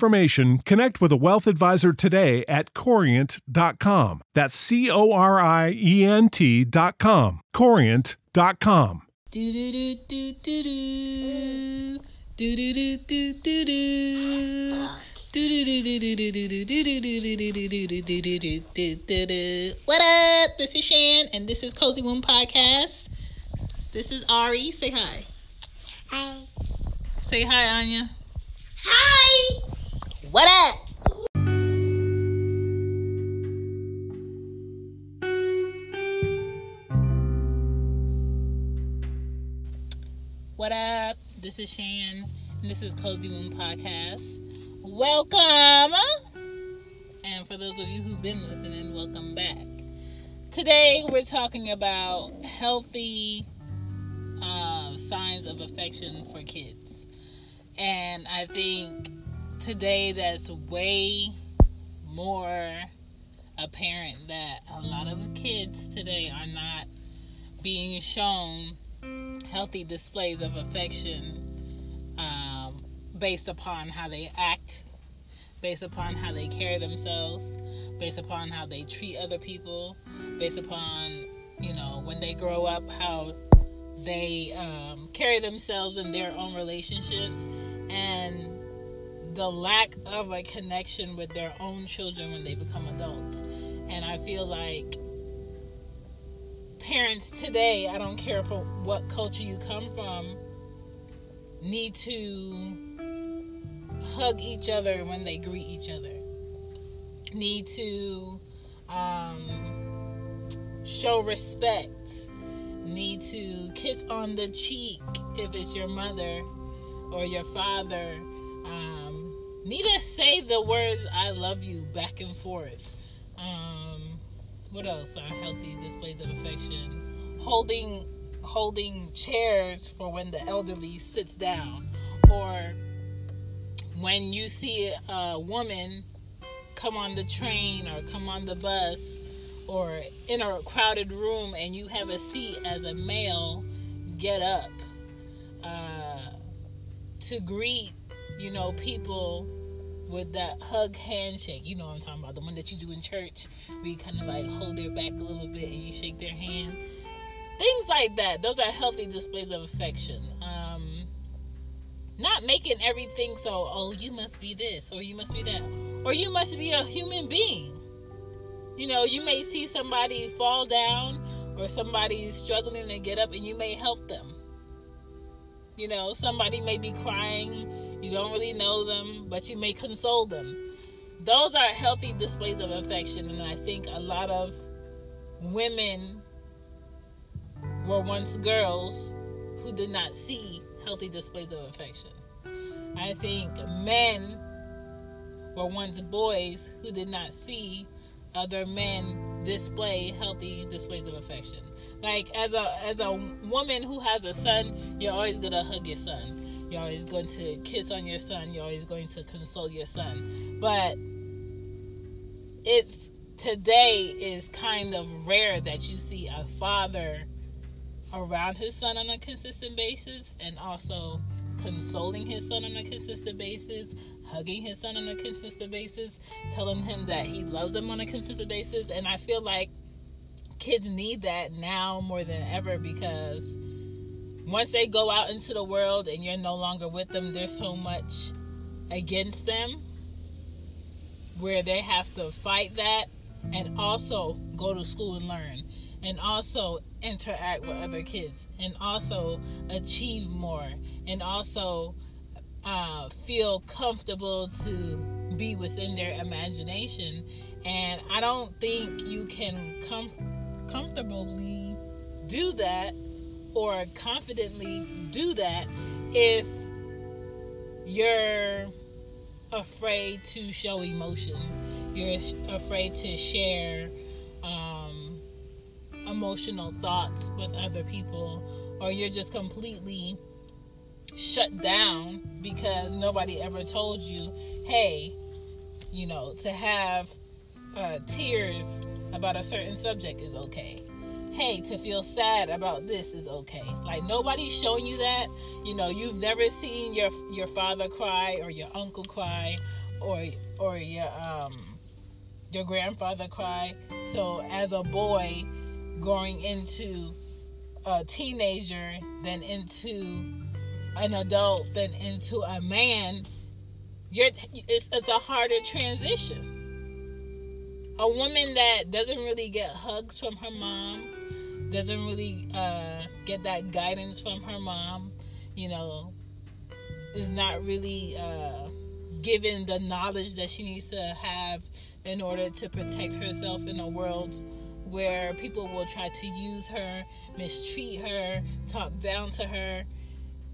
information, connect with a wealth advisor today at corient.com. That's C O R I E N T.com. Corient.com. What up? This is Shan, and this is Cozy Womb Podcast. This is Ari. Say hi. Hi. Say hi, Anya. Hi. What up? What up? This is Shan, and this is Cozy Womb Podcast. Welcome! And for those of you who've been listening, welcome back. Today we're talking about healthy uh, signs of affection for kids. And I think today that's way more apparent that a lot of kids today are not being shown healthy displays of affection um, based upon how they act, based upon how they carry themselves, based upon how they treat other people, based upon, you know, when they grow up, how they um, carry themselves in their own relationships, and the lack of a connection with their own children when they become adults. And I feel like parents today, I don't care for what culture you come from, need to hug each other when they greet each other. Need to um, show respect. Need to kiss on the cheek if it's your mother or your father. Um, need to say the words "I love you" back and forth. Um, what else are healthy displays of affection? Holding holding chairs for when the elderly sits down or when you see a woman come on the train or come on the bus or in a crowded room and you have a seat as a male get up uh, to greet you know people with that hug handshake. You know what I'm talking about. The one that you do in church where you kind of like hold their back a little bit and you shake their hand. Things like that. Those are healthy displays of affection. Um, not making everything so, oh, you must be this or you must be that or you must be a human being. You know, you may see somebody fall down or somebody struggling to get up and you may help them. You know, somebody may be crying you don't really know them, but you may console them. Those are healthy displays of affection, and I think a lot of women were once girls who did not see healthy displays of affection. I think men were once boys who did not see other men display healthy displays of affection. Like as a as a woman who has a son, you're always gonna hug your son. You're always going to kiss on your son. You're always going to console your son. But it's today is kind of rare that you see a father around his son on a consistent basis and also consoling his son on a consistent basis, hugging his son on a consistent basis, telling him that he loves him on a consistent basis. And I feel like kids need that now more than ever because once they go out into the world and you're no longer with them, there's so much against them where they have to fight that and also go to school and learn and also interact with other kids and also achieve more and also uh, feel comfortable to be within their imagination. And i don't think you can com- comfortably do that or confidently do that if you're afraid to show emotion you're afraid to share um, emotional thoughts with other people, or you're just completely shut down because nobody ever told you, hey, you know, to have uh, tears about a certain subject is okay. Hey, to feel sad about this is okay. Like nobody's showing you that. You know, you've never seen your your father cry or your uncle cry or or your um your grandfather cry. So as a boy, growing into a teenager, then into an adult, then into a man, you're it's, it's a harder transition. A woman that doesn't really get hugs from her mom, doesn't really uh, get that guidance from her mom, you know, is not really uh, given the knowledge that she needs to have in order to protect herself in a world where people will try to use her, mistreat her, talk down to her.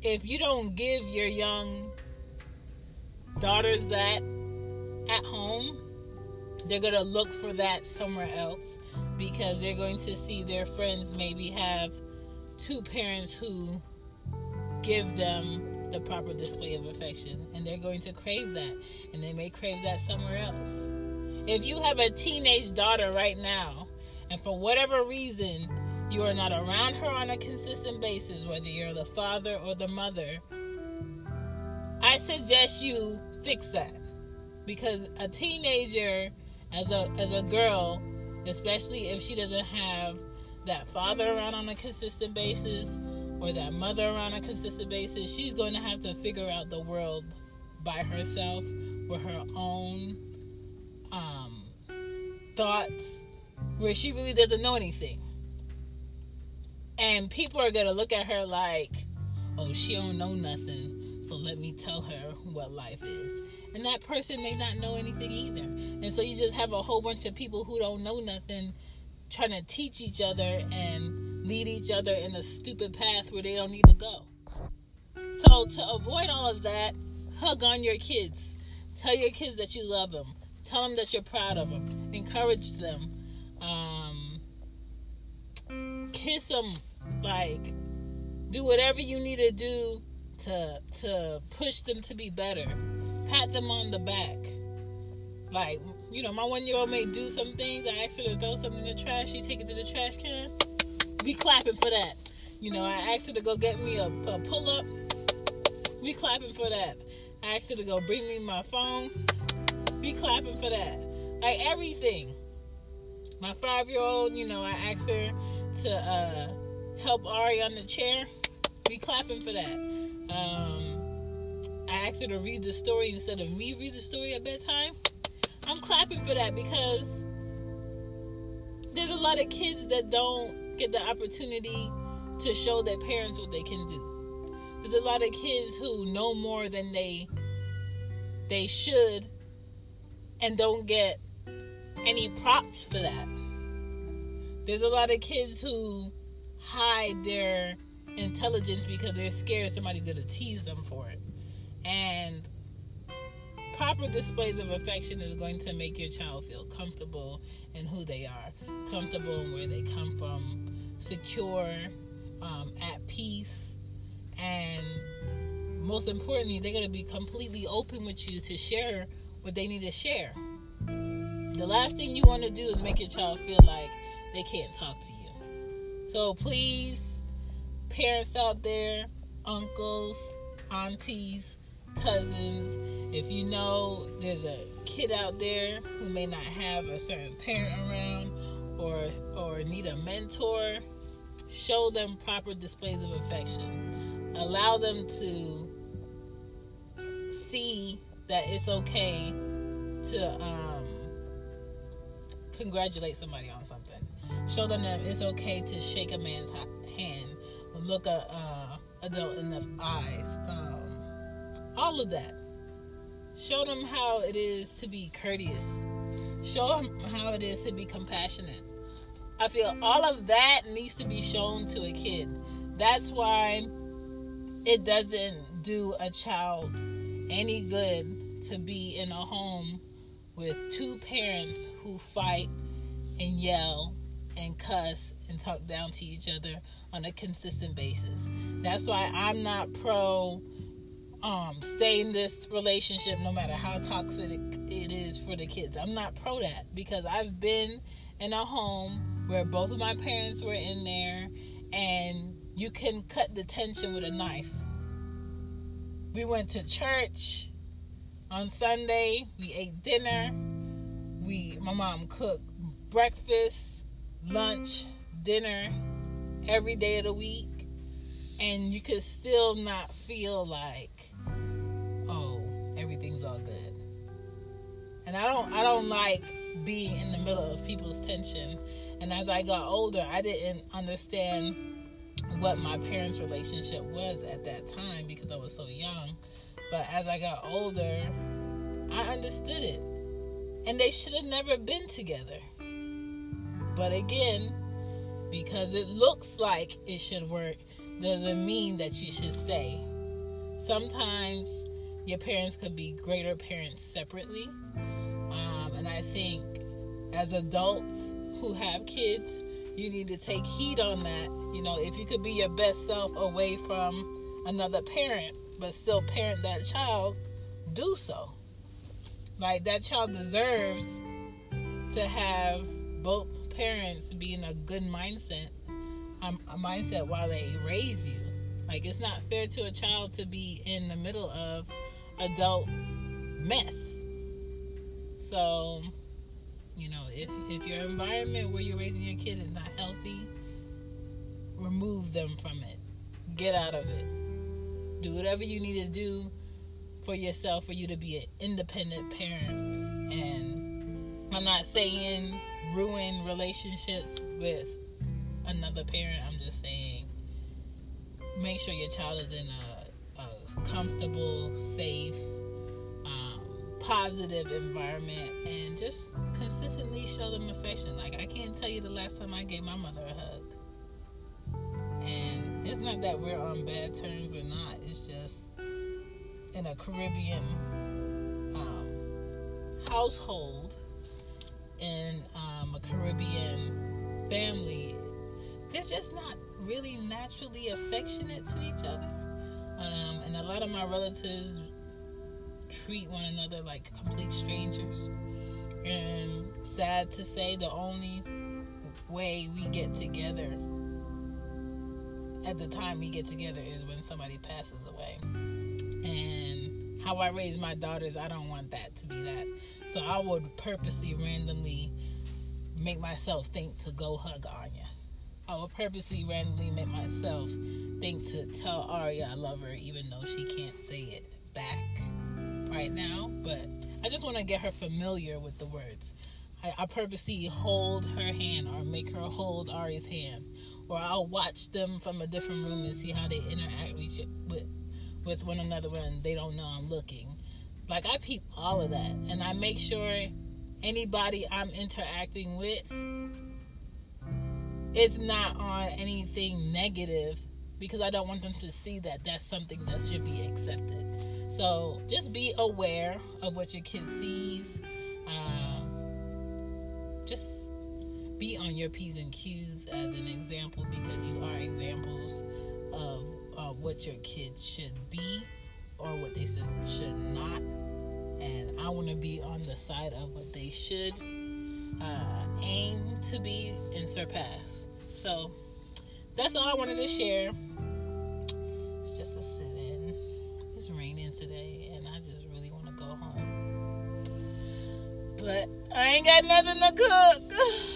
If you don't give your young daughters that at home, they're going to look for that somewhere else because they're going to see their friends maybe have two parents who give them the proper display of affection and they're going to crave that and they may crave that somewhere else. If you have a teenage daughter right now and for whatever reason you are not around her on a consistent basis, whether you're the father or the mother, I suggest you fix that. Because a teenager as a as a girl, especially if she doesn't have that father around on a consistent basis or that mother around on a consistent basis, she's going to have to figure out the world by herself with her own um, thoughts where she really doesn't know anything. And people are gonna look at her like, oh, she don't know nothing. So let me tell her what life is. And that person may not know anything either. And so you just have a whole bunch of people who don't know nothing trying to teach each other and lead each other in a stupid path where they don't need to go. So to avoid all of that, hug on your kids. Tell your kids that you love them. Tell them that you're proud of them. Encourage them um, kiss them, like do whatever you need to do to to push them to be better. Pat them on the back. Like, you know, my one year old may do some things. I ask her to throw something in the trash. She take it to the trash can. We clapping for that. You know, I asked her to go get me a, a pull up. We clapping for that. I asked her to go bring me my phone. We clapping for that. Like everything my five year old, you know, I asked her to uh, help Ari on the chair. Be clapping for that. Um, I asked her to read the story instead of me read the story at bedtime. I'm clapping for that because there's a lot of kids that don't get the opportunity to show their parents what they can do. There's a lot of kids who know more than they they should and don't get any props for that. There's a lot of kids who hide their intelligence because they're scared somebody's going to tease them for it. And proper displays of affection is going to make your child feel comfortable in who they are, comfortable in where they come from, secure, um, at peace, and most importantly, they're going to be completely open with you to share what they need to share. The last thing you want to do is make your child feel like they can't talk to you. So please parents out there, uncles, aunties, cousins, if you know there's a kid out there who may not have a certain parent around or or need a mentor, show them proper displays of affection. Allow them to see that it's okay to um, congratulate somebody on something. Show them that it's okay to shake a man's hand, look a uh, adult the eyes, um, all of that. Show them how it is to be courteous. Show them how it is to be compassionate. I feel all of that needs to be shown to a kid. That's why it doesn't do a child any good to be in a home with two parents who fight and yell and cuss and talk down to each other on a consistent basis. That's why I'm not pro um, stay in this relationship no matter how toxic it is for the kids. I'm not pro that because I've been in a home where both of my parents were in there and you can cut the tension with a knife. We went to church on Sunday. We ate dinner. We my mom cooked breakfast, lunch, dinner every day of the week and you could still not feel like oh, everything's all good. And I don't I don't like being in the middle of people's tension. And as I got older, I didn't understand what my parents' relationship was at that time because I was so young. But as I got older, I understood it. And they should have never been together. But again, because it looks like it should work doesn't mean that you should stay. Sometimes your parents could be greater parents separately. Um, and I think as adults who have kids, you need to take heed on that. You know, if you could be your best self away from another parent, but still parent that child, do so. Like that child deserves to have both parents be in a good mindset, um, a mindset while they raise you. Like it's not fair to a child to be in the middle of adult mess. So, you know, if if your environment where you're raising your kid is not healthy, remove them from it. Get out of it. Do whatever you need to do for yourself for you to be an independent parent. And I'm not saying ruin relationships with another parent. I'm just saying make sure your child is in a, a comfortable, safe, um, positive environment and just consistently show them affection. Like, I can't tell you the last time I gave my mother a hug. And it's not that we're on bad terms or not, it's just in a Caribbean um, household, in um, a Caribbean family, they're just not really naturally affectionate to each other. Um, and a lot of my relatives treat one another like complete strangers. And sad to say, the only way we get together at the time we get together is when somebody passes away. And how I raise my daughters, I don't want that to be that. So I would purposely randomly make myself think to go hug Anya. I would purposely randomly make myself think to tell Aria I love her, even though she can't say it back right now. But I just want to get her familiar with the words. I, I purposely hold her hand or make her hold Ari's hand, or I'll watch them from a different room and see how they interact with with one another when they don't know I'm looking. Like I peep all of that, and I make sure anybody I'm interacting with it's not on anything negative because I don't want them to see that that's something that should be accepted. So just be aware of what your kid sees. Um, just be on your P's and Q's as an example because you are examples of of what your kids should be or what they should, should not. And I want to be on the side of what they should uh, aim to be and surpass. So that's all I wanted to share. It's just a sit in. It's raining today, and I just really want to go home. But I ain't got nothing to cook.